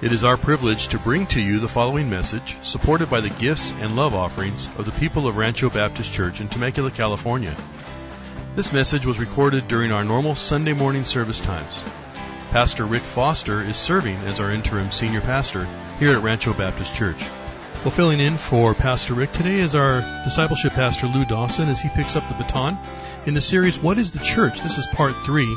It is our privilege to bring to you the following message, supported by the gifts and love offerings of the people of Rancho Baptist Church in Temecula, California. This message was recorded during our normal Sunday morning service times. Pastor Rick Foster is serving as our interim senior pastor here at Rancho Baptist Church. Well, filling in for Pastor Rick today is our discipleship pastor Lou Dawson as he picks up the baton in the series What is the Church? This is part three.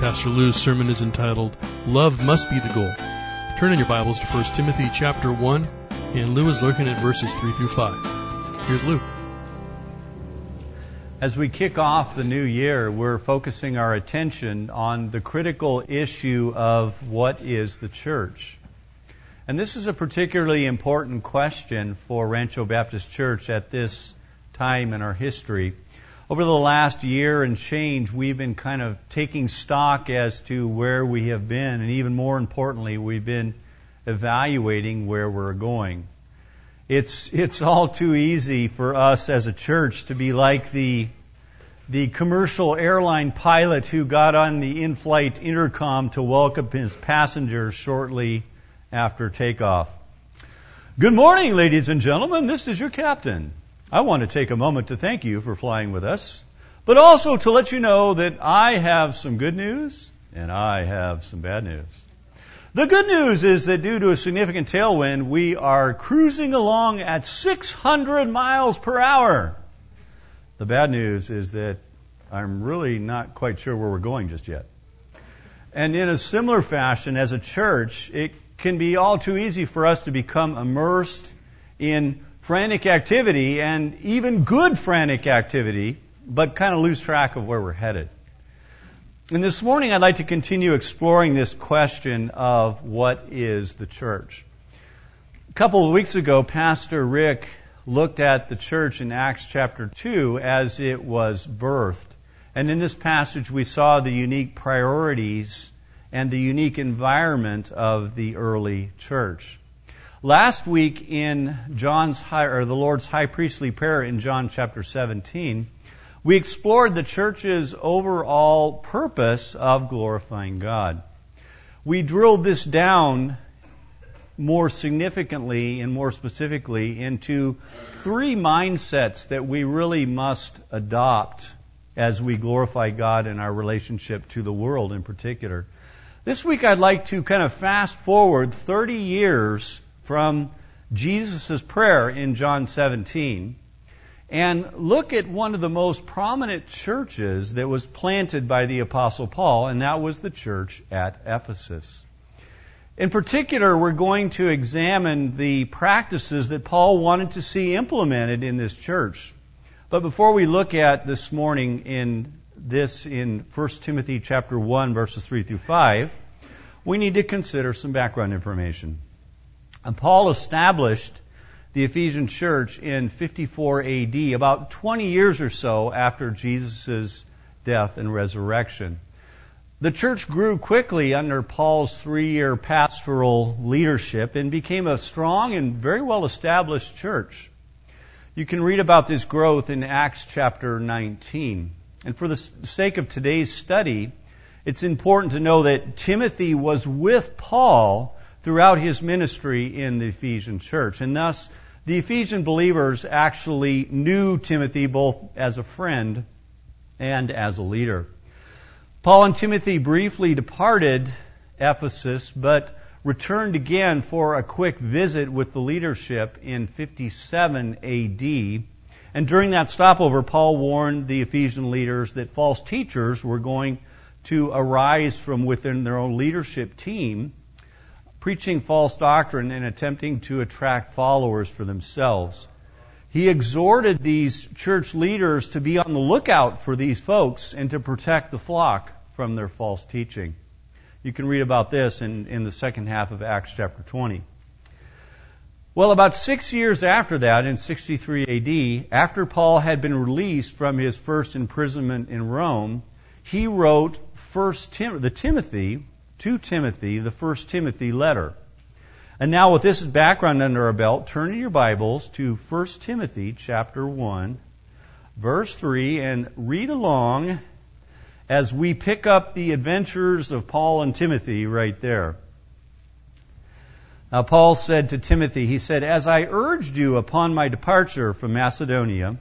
Pastor Lou's sermon is entitled Love Must Be the Goal. Turn in your Bibles to 1 Timothy chapter 1, and Lou is looking at verses 3 through 5. Here's Lou. As we kick off the new year, we're focusing our attention on the critical issue of what is the church. And this is a particularly important question for Rancho Baptist Church at this time in our history. Over the last year and change, we've been kind of taking stock as to where we have been, and even more importantly, we've been evaluating where we're going. It's, it's all too easy for us as a church to be like the, the commercial airline pilot who got on the in-flight intercom to welcome his passengers shortly after takeoff. Good morning, ladies and gentlemen. This is your captain. I want to take a moment to thank you for flying with us, but also to let you know that I have some good news and I have some bad news. The good news is that due to a significant tailwind, we are cruising along at 600 miles per hour. The bad news is that I'm really not quite sure where we're going just yet. And in a similar fashion, as a church, it can be all too easy for us to become immersed in frantic activity and even good frantic activity, but kind of lose track of where we're headed. And this morning I'd like to continue exploring this question of what is the church. A couple of weeks ago, Pastor Rick looked at the church in Acts chapter 2 as it was birthed. And in this passage we saw the unique priorities and the unique environment of the early church. Last week in John's high, or the Lord's high priestly prayer in John chapter 17, we explored the church's overall purpose of glorifying God. We drilled this down more significantly and more specifically into three mindsets that we really must adopt as we glorify God in our relationship to the world in particular. This week I'd like to kind of fast forward 30 years from Jesus' prayer in John 17 and look at one of the most prominent churches that was planted by the Apostle Paul, and that was the church at Ephesus. In particular, we're going to examine the practices that Paul wanted to see implemented in this church. But before we look at this morning in this in 1 Timothy chapter 1 verses 3 through 5, we need to consider some background information. And Paul established the Ephesian church in 54 AD, about 20 years or so after Jesus' death and resurrection. The church grew quickly under Paul's three year pastoral leadership and became a strong and very well established church. You can read about this growth in Acts chapter 19. And for the sake of today's study, it's important to know that Timothy was with Paul throughout his ministry in the Ephesian church. And thus, the Ephesian believers actually knew Timothy both as a friend and as a leader. Paul and Timothy briefly departed Ephesus, but returned again for a quick visit with the leadership in 57 AD. And during that stopover, Paul warned the Ephesian leaders that false teachers were going to arise from within their own leadership team preaching false doctrine and attempting to attract followers for themselves. He exhorted these church leaders to be on the lookout for these folks and to protect the flock from their false teaching. You can read about this in, in the second half of Acts chapter 20. Well, about six years after that, in 63 AD, after Paul had been released from his first imprisonment in Rome, he wrote First Tim- the Timothy, to Timothy, the first Timothy letter. And now with this background under our belt, turn in your Bibles to 1 Timothy chapter 1, verse 3, and read along as we pick up the adventures of Paul and Timothy right there. Now, Paul said to Timothy, he said, As I urged you upon my departure from Macedonia,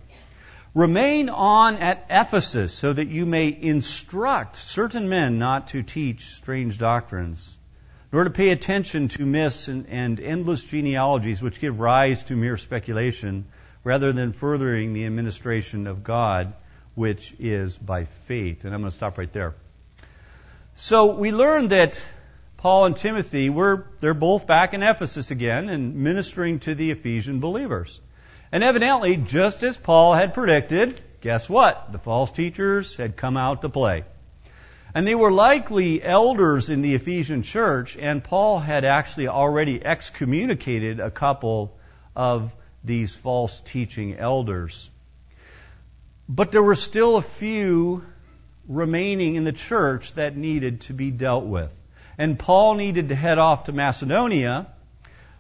remain on at Ephesus so that you may instruct certain men not to teach strange doctrines, nor to pay attention to myths and, and endless genealogies which give rise to mere speculation, rather than furthering the administration of God, which is by faith. And I'm going to stop right there. So we learned that Paul and Timothy were, they're both back in Ephesus again and ministering to the Ephesian believers. And evidently, just as Paul had predicted, guess what? The false teachers had come out to play. And they were likely elders in the Ephesian church, and Paul had actually already excommunicated a couple of these false teaching elders. But there were still a few remaining in the church that needed to be dealt with. And Paul needed to head off to Macedonia,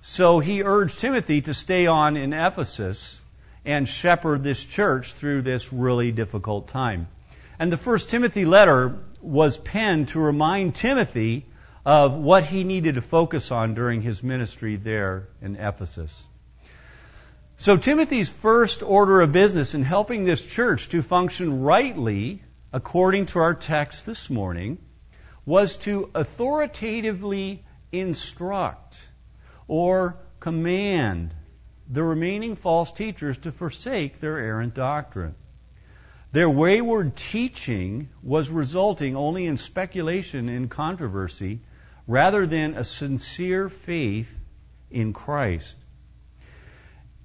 so he urged Timothy to stay on in Ephesus and shepherd this church through this really difficult time. And the first Timothy letter was penned to remind Timothy of what he needed to focus on during his ministry there in Ephesus. So Timothy's first order of business in helping this church to function rightly, according to our text this morning, was to authoritatively instruct or command the remaining false teachers to forsake their errant doctrine. Their wayward teaching was resulting only in speculation and controversy rather than a sincere faith in Christ.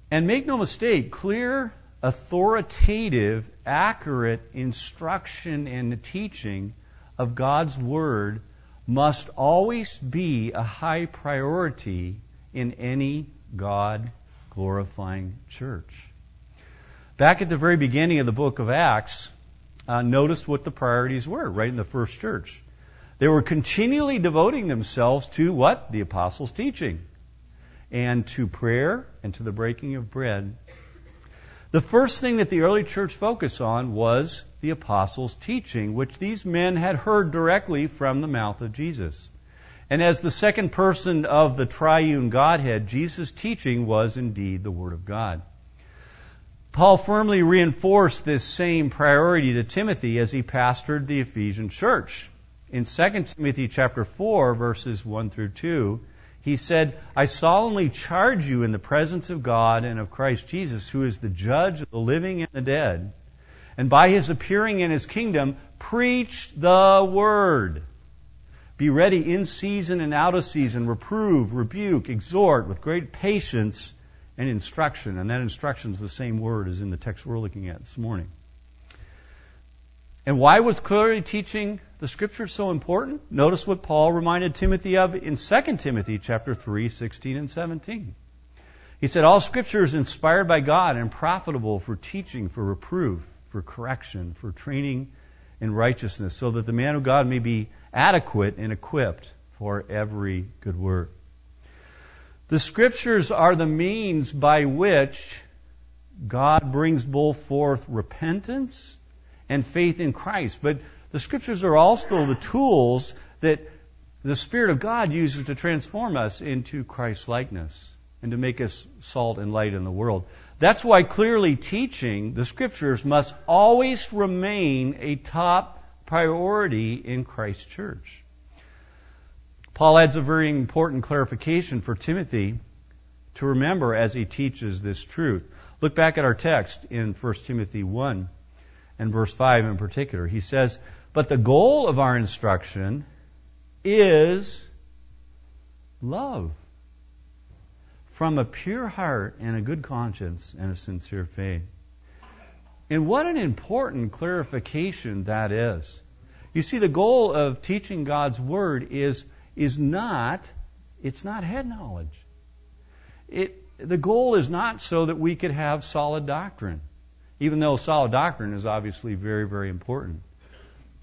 And make no mistake, clear, authoritative, accurate instruction and teaching of God's Word must always be a high priority in any God glorifying church. Back at the very beginning of the book of Acts, uh, notice what the priorities were right in the first church. They were continually devoting themselves to what? The apostles' teaching, and to prayer, and to the breaking of bread. The first thing that the early church focused on was the apostles' teaching, which these men had heard directly from the mouth of Jesus. And as the second person of the triune Godhead, Jesus' teaching was indeed the Word of God. Paul firmly reinforced this same priority to Timothy as he pastored the Ephesian church. In 2 Timothy chapter 4 verses 1 through 2, he said, I solemnly charge you in the presence of God and of Christ Jesus, who is the judge of the living and the dead, and by his appearing in his kingdom, preach the word. Be ready in season and out of season, reprove, rebuke, exhort with great patience and instruction. And that instruction is the same word as in the text we're looking at this morning. And why was clearly teaching the scripture so important? Notice what Paul reminded Timothy of in 2 Timothy chapter 3, 16 and 17. He said, All scripture is inspired by God and profitable for teaching, for reproof, for correction, for training in righteousness, so that the man of God may be adequate and equipped for every good work. The scriptures are the means by which God brings both forth repentance and faith in Christ. But the scriptures are also the tools that the Spirit of God uses to transform us into Christ likeness and to make us salt and light in the world. That's why clearly teaching the scriptures must always remain a top priority in Christ's church. Paul adds a very important clarification for Timothy to remember as he teaches this truth. Look back at our text in 1 Timothy 1 and verse 5 in particular. He says, But the goal of our instruction is love from a pure heart and a good conscience and a sincere faith. And what an important clarification that is. You see, the goal of teaching God's Word is, is not, it's not head knowledge. It, the goal is not so that we could have solid doctrine, even though solid doctrine is obviously very, very important.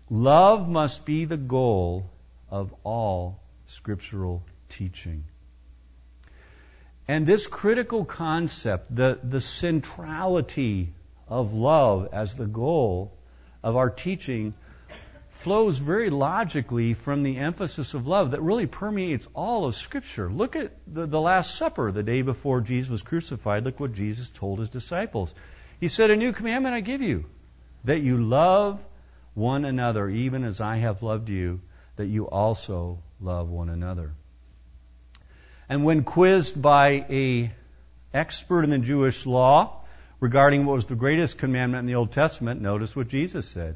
Love must be the goal of all scriptural teaching. And this critical concept, the, the centrality of love as the goal of our teaching, flows very logically from the emphasis of love that really permeates all of Scripture. Look at the, the Last Supper, the day before Jesus was crucified. Look what Jesus told his disciples. He said, A new commandment I give you, that you love one another, even as I have loved you, that you also love one another. And when quizzed by a expert in the Jewish law regarding what was the greatest commandment in the Old Testament, notice what Jesus said.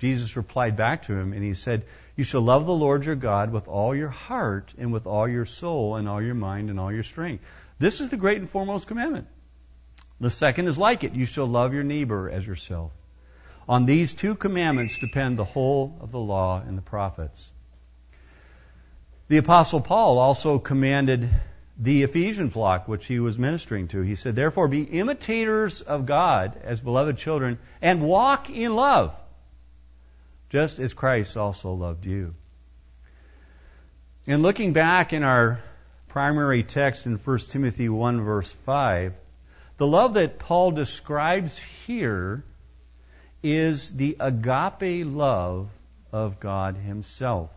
Jesus replied back to him and he said, You shall love the Lord your God with all your heart and with all your soul and all your mind and all your strength. This is the great and foremost commandment. The second is like it. You shall love your neighbor as yourself. On these two commandments depend the whole of the law and the prophets. The apostle Paul also commanded the Ephesian flock which he was ministering to. He said, Therefore be imitators of God as beloved children and walk in love just as Christ also loved you. And looking back in our primary text in 1 Timothy 1 verse 5, the love that Paul describes here is the agape love of God Himself.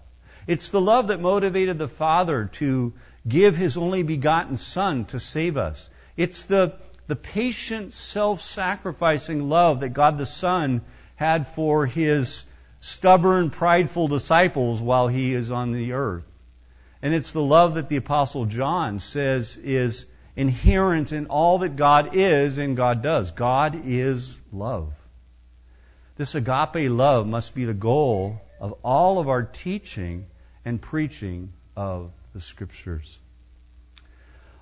It's the love that motivated the Father to give His only begotten Son to save us. It's the, the patient, self-sacrificing love that God the Son had for His stubborn, prideful disciples while he is on the earth. And it's the love that the Apostle John says is inherent in all that God is and God does. God is love. This agape love must be the goal of all of our teaching and preaching of the Scriptures.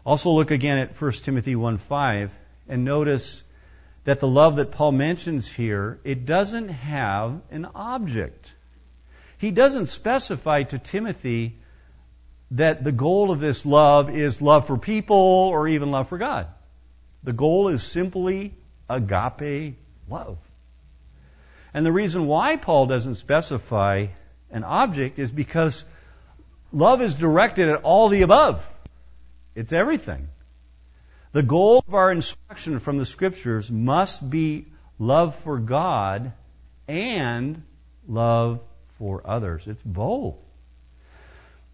Also look again at 1 Timothy 1 5 and notice that the love that Paul mentions here, it doesn't have an object. He doesn't specify to Timothy that the goal of this love is love for people or even love for God. The goal is simply agape love. And the reason why Paul doesn't specify an object is because love is directed at all the above. It's everything. The goal of our instruction from the scriptures must be love for God and love for others. It's both.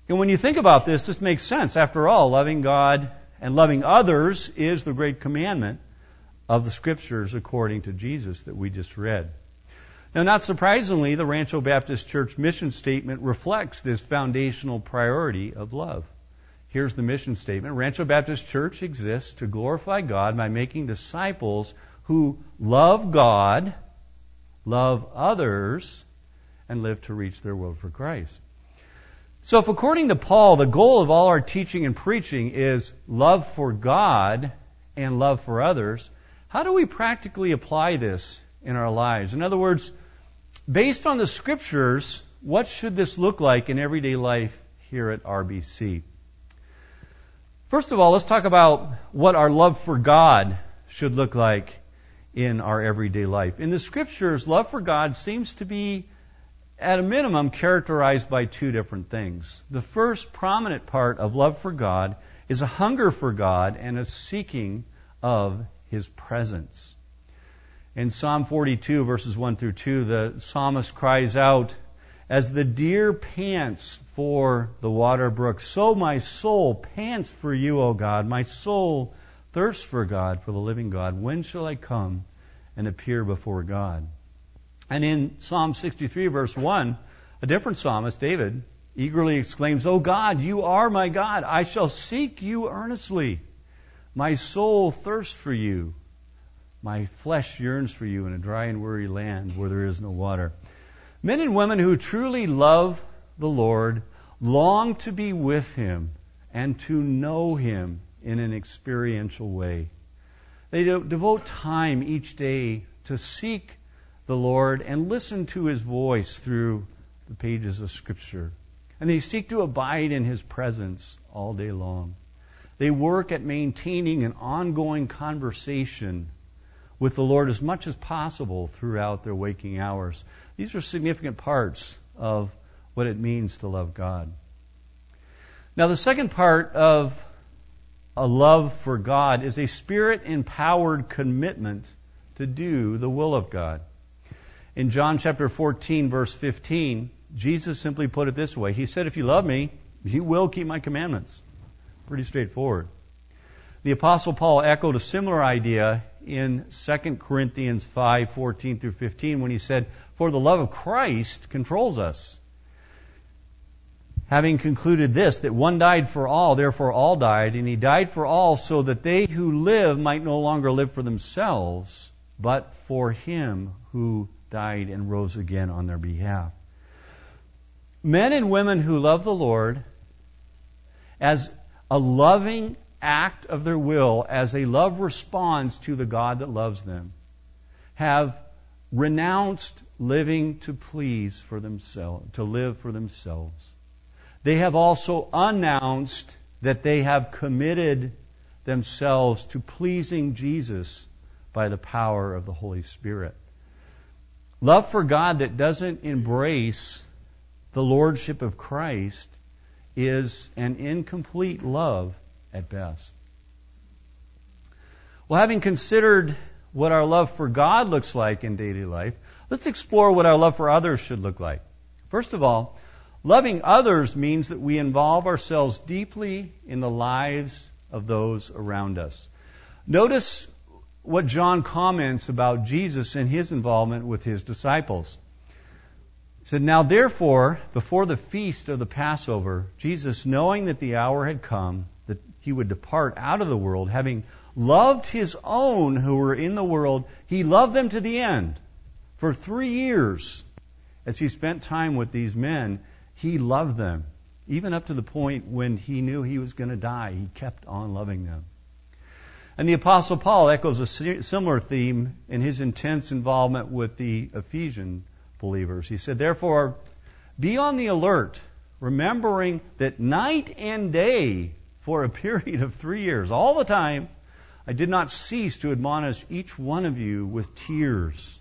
And when you think about this, this makes sense. After all, loving God and loving others is the great commandment of the scriptures according to Jesus that we just read. Now, not surprisingly, the Rancho Baptist Church mission statement reflects this foundational priority of love. Here's the mission statement Rancho Baptist Church exists to glorify God by making disciples who love God, love others, and live to reach their world for Christ. So, if according to Paul, the goal of all our teaching and preaching is love for God and love for others, how do we practically apply this in our lives? In other words, based on the scriptures, what should this look like in everyday life here at RBC? First of all, let's talk about what our love for God should look like in our everyday life. In the scriptures, love for God seems to be, at a minimum, characterized by two different things. The first prominent part of love for God is a hunger for God and a seeking of His presence. In Psalm 42, verses 1 through 2, the psalmist cries out, As the deer pants for the water brook. So my soul pants for you, O God. My soul thirsts for God, for the living God. When shall I come and appear before God? And in Psalm 63, verse 1, a different psalmist, David, eagerly exclaims, O God, you are my God. I shall seek you earnestly. My soul thirsts for you. My flesh yearns for you in a dry and weary land where there is no water. Men and women who truly love the Lord, long to be with Him and to know Him in an experiential way. They devote time each day to seek the Lord and listen to His voice through the pages of Scripture. And they seek to abide in His presence all day long. They work at maintaining an ongoing conversation with the Lord as much as possible throughout their waking hours. These are significant parts of what it means to love God. Now, the second part of a love for God is a spirit empowered commitment to do the will of God. In John chapter 14, verse 15, Jesus simply put it this way He said, If you love me, you will keep my commandments. Pretty straightforward. The apostle Paul echoed a similar idea in 2 Corinthians 5:14 through 15 when he said, "For the love of Christ controls us." Having concluded this that one died for all, therefore all died, and he died for all so that they who live might no longer live for themselves, but for him who died and rose again on their behalf. Men and women who love the Lord as a loving act of their will, as a love response to the God that loves them, have renounced living to please for themselves, to live for themselves. They have also announced that they have committed themselves to pleasing Jesus by the power of the Holy Spirit. Love for God that doesn't embrace the Lordship of Christ is an incomplete love at best. Well, having considered what our love for God looks like in daily life, let's explore what our love for others should look like. First of all, loving others means that we involve ourselves deeply in the lives of those around us. Notice what John comments about Jesus and his involvement with his disciples. He said, Now therefore, before the feast of the Passover, Jesus, knowing that the hour had come, he would depart out of the world, having loved his own who were in the world, he loved them to the end. For three years, as he spent time with these men, he loved them. Even up to the point when he knew he was going to die, he kept on loving them. And the Apostle Paul echoes a similar theme in his intense involvement with the Ephesian believers. He said, Therefore, be on the alert, remembering that night and day, for a period of three years, all the time, I did not cease to admonish each one of you with tears.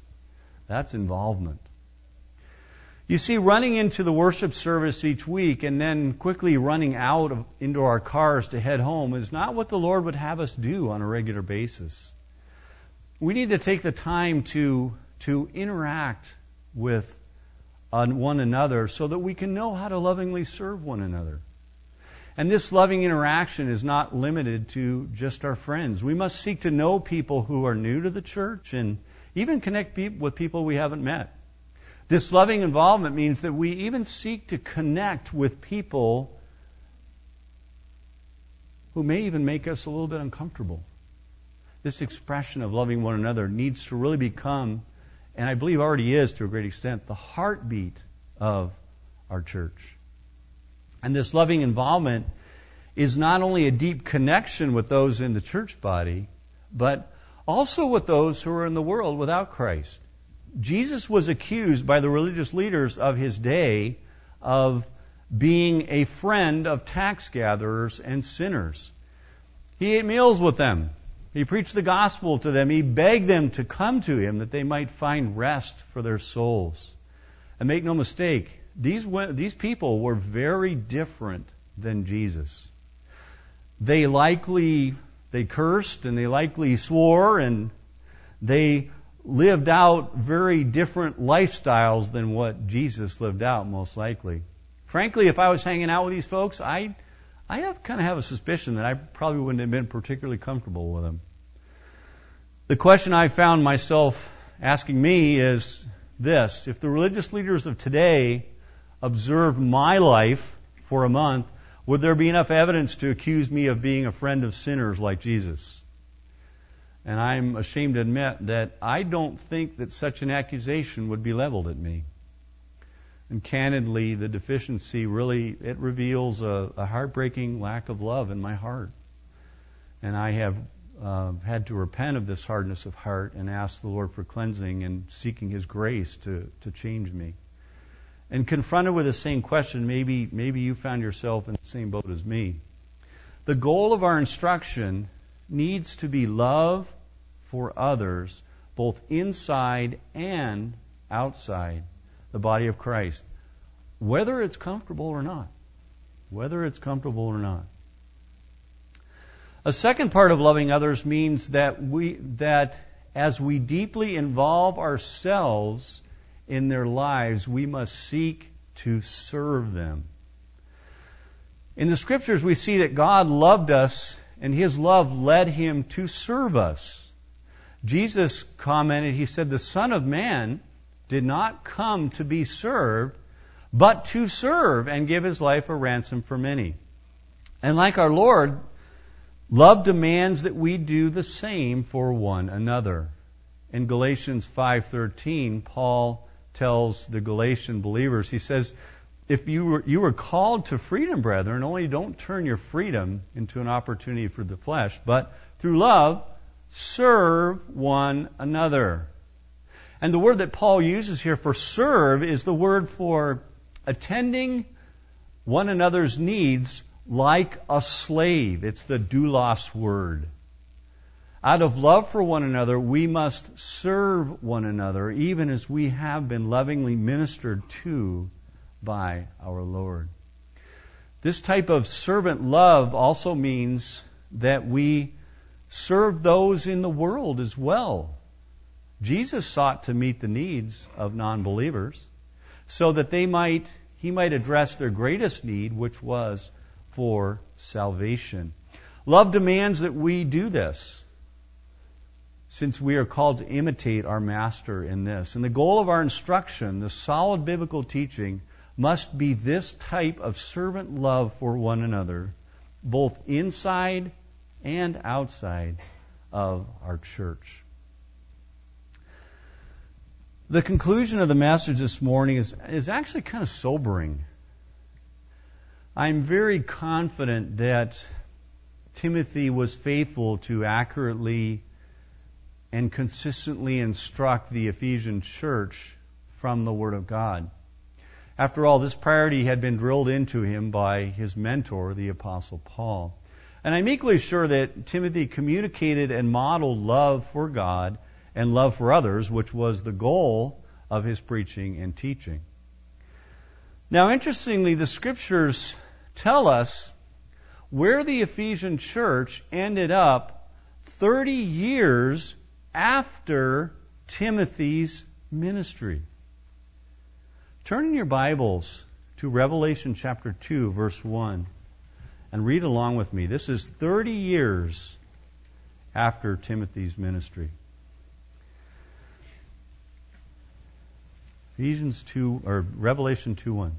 That's involvement. You see, running into the worship service each week and then quickly running out of, into our cars to head home is not what the Lord would have us do on a regular basis. We need to take the time to, to interact with uh, one another so that we can know how to lovingly serve one another. And this loving interaction is not limited to just our friends. We must seek to know people who are new to the church and even connect with people we haven't met. This loving involvement means that we even seek to connect with people who may even make us a little bit uncomfortable. This expression of loving one another needs to really become and I believe already is to a great extent, the heartbeat of our church. And this loving involvement is not only a deep connection with those in the church body, but also with those who are in the world without Christ. Jesus was accused by the religious leaders of his day of being a friend of tax gatherers and sinners. He ate meals with them. He preached the gospel to them. He begged them to come to him that they might find rest for their souls. And make no mistake, these, these people were very different than Jesus. They likely, they cursed and they likely swore and they lived out very different lifestyles than what Jesus lived out, most likely. Frankly, if I was hanging out with these folks, I I have kind of have a suspicion that I probably wouldn't have been particularly comfortable with them. The question I found myself asking me is this. If the religious leaders of today observed my life for a month, would there be enough evidence to accuse me of being a friend of sinners like Jesus? And I'm ashamed to admit that I don't think that such an accusation would be leveled at me. And candidly, the deficiency really, it reveals a, a heartbreaking lack of love in my heart. And I have uh, had to repent of this hardness of heart and ask the Lord for cleansing and seeking His grace to, to change me. And confronted with the same question, maybe, maybe you found yourself in the same boat as me. The goal of our instruction needs to be love for others, both inside and outside the body of Christ, whether it's comfortable or not. Whether it's comfortable or not. A second part of loving others means that we that as we deeply involve ourselves in their lives, we must seek to serve them. In the scriptures, we see that God loved us and his love led him to serve us. Jesus commented, he said, The Son of Man did not come to be served, but to serve and give his life a ransom for many. And like our Lord, love demands that we do the same for one another. In Galatians 5:13, Paul tells the Galatian believers, he says, if you were, you were called to freedom, brethren, only don't turn your freedom into an opportunity for the flesh, but through love, serve one another. And the word that Paul uses here for serve is the word for attending one another's needs like a slave. It's the doulos word. Out of love for one another, we must serve one another, even as we have been lovingly ministered to by our Lord. This type of servant love also means that we serve those in the world as well. Jesus sought to meet the needs of non-believers so that they might he might address their greatest need which was for salvation. Love demands that we do this since we are called to imitate our master in this. And the goal of our instruction, the solid biblical teaching must be this type of servant love for one another, both inside and outside of our church. The conclusion of the message this morning is, is actually kind of sobering. I'm very confident that Timothy was faithful to accurately and consistently instruct the Ephesian church from the Word of God. After all, this priority had been drilled into him by his mentor, the Apostle Paul. And I'm equally sure that Timothy communicated and modeled love for God and love for others, which was the goal of his preaching and teaching. Now, interestingly, the scriptures tell us where the Ephesian church ended up 30 years after Timothy's ministry. Turn in your Bibles to Revelation chapter 2, verse 1, and read along with me. This is 30 years after Timothy's ministry. Ephesians 2, or Revelation 2 1.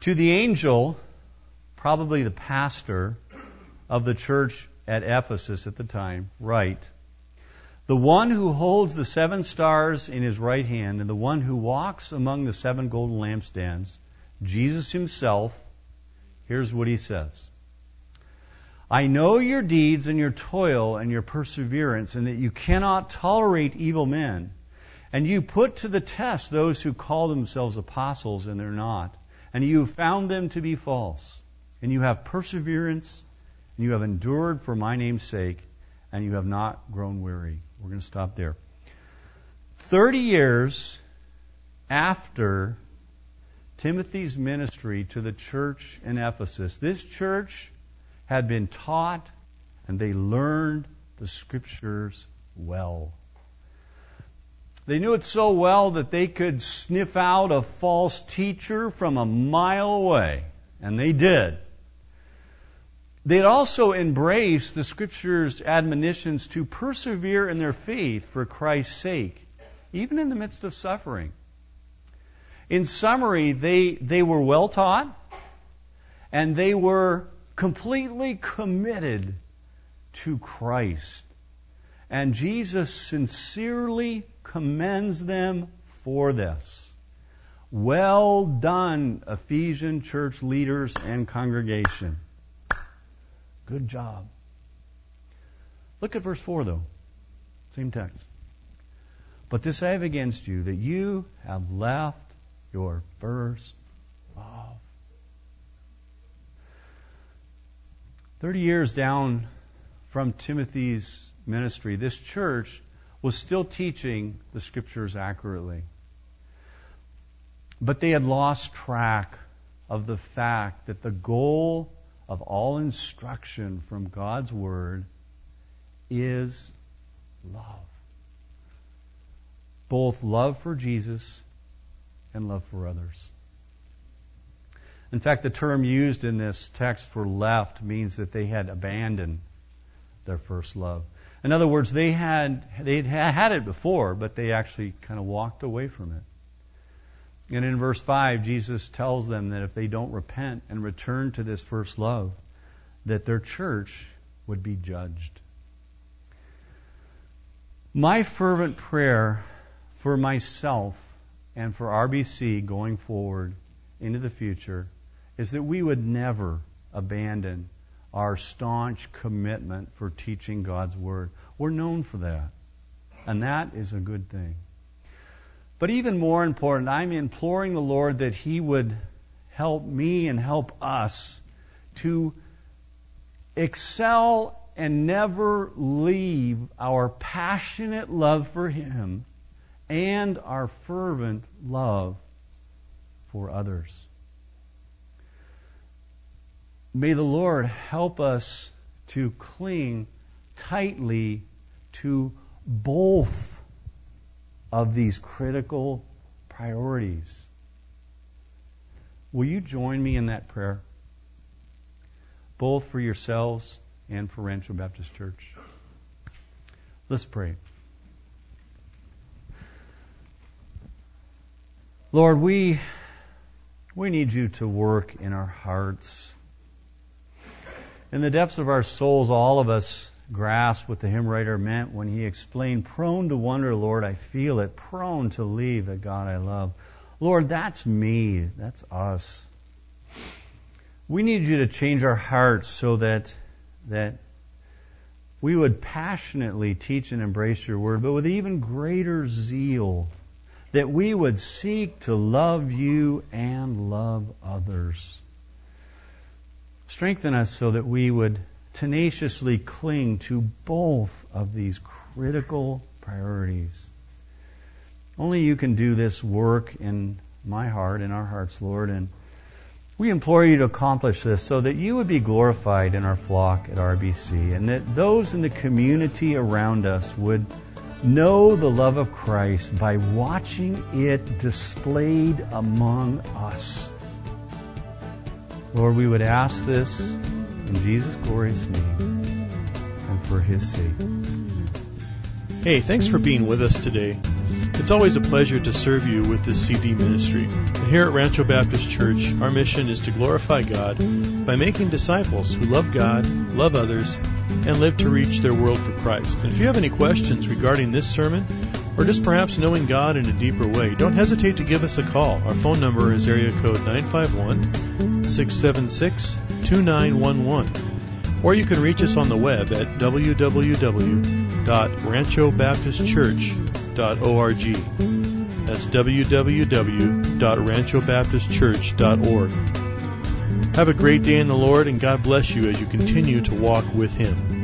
To the angel, probably the pastor of the church at Ephesus at the time, write, the one who holds the seven stars in his right hand and the one who walks among the seven golden lampstands, Jesus himself, here's what he says. I know your deeds and your toil and your perseverance and that you cannot tolerate evil men. And you put to the test those who call themselves apostles and they're not. And you found them to be false. And you have perseverance and you have endured for my name's sake and you have not grown weary. We're going to stop there. 30 years after Timothy's ministry to the church in Ephesus, this church had been taught and they learned the scriptures well. They knew it so well that they could sniff out a false teacher from a mile away, and they did. They'd also embraced the Scripture's admonitions to persevere in their faith for Christ's sake, even in the midst of suffering. In summary, they, they were well taught and they were completely committed to Christ. And Jesus sincerely commends them for this. Well done, Ephesian church leaders and congregation. Good job. Look at verse 4, though. Same text. But this I have against you, that you have left your first love. Thirty years down from Timothy's ministry, this church was still teaching the scriptures accurately. But they had lost track of the fact that the goal of all instruction from God's Word is love. Both love for Jesus and love for others. In fact, the term used in this text for left means that they had abandoned their first love. In other words, they had they'd had it before, but they actually kind of walked away from it. And in verse 5, Jesus tells them that if they don't repent and return to this first love, that their church would be judged. My fervent prayer for myself and for RBC going forward into the future is that we would never abandon our staunch commitment for teaching God's Word. We're known for that. And that is a good thing. But even more important, I'm imploring the Lord that He would help me and help us to excel and never leave our passionate love for Him and our fervent love for others. May the Lord help us to cling tightly to both of these critical priorities. Will you join me in that prayer? Both for yourselves and for Rancho Baptist Church. Let's pray. Lord, we, we need you to work in our hearts. In the depths of our souls, all of us grasp what the hymn writer meant when he explained, prone to wonder, Lord, I feel it, prone to leave the God I love. Lord, that's me. That's us. We need you to change our hearts so that, that we would passionately teach and embrace your word, but with even greater zeal, that we would seek to love you and love others. Strengthen us so that we would tenaciously cling to both of these critical priorities. Only you can do this work in my heart, in our hearts, Lord, and we implore you to accomplish this so that you would be glorified in our flock at RBC and that those in the community around us would know the love of Christ by watching it displayed among us. Lord, we would ask this in Jesus' glorious name and for his sake. Hey, thanks for being with us today. It's always a pleasure to serve you with this CD ministry. Here at Rancho Baptist Church, our mission is to glorify God by making disciples who love God, love others, and live to reach their world for Christ. And if you have any questions regarding this sermon, or just perhaps knowing God in a deeper way, don't hesitate to give us a call. Our phone number is area code 951 676 2911. Or you can reach us on the web at www.ranchobaptistchurch.org. That's www.ranchobaptistchurch.org. Have a great day in the Lord, and God bless you as you continue to walk with Him.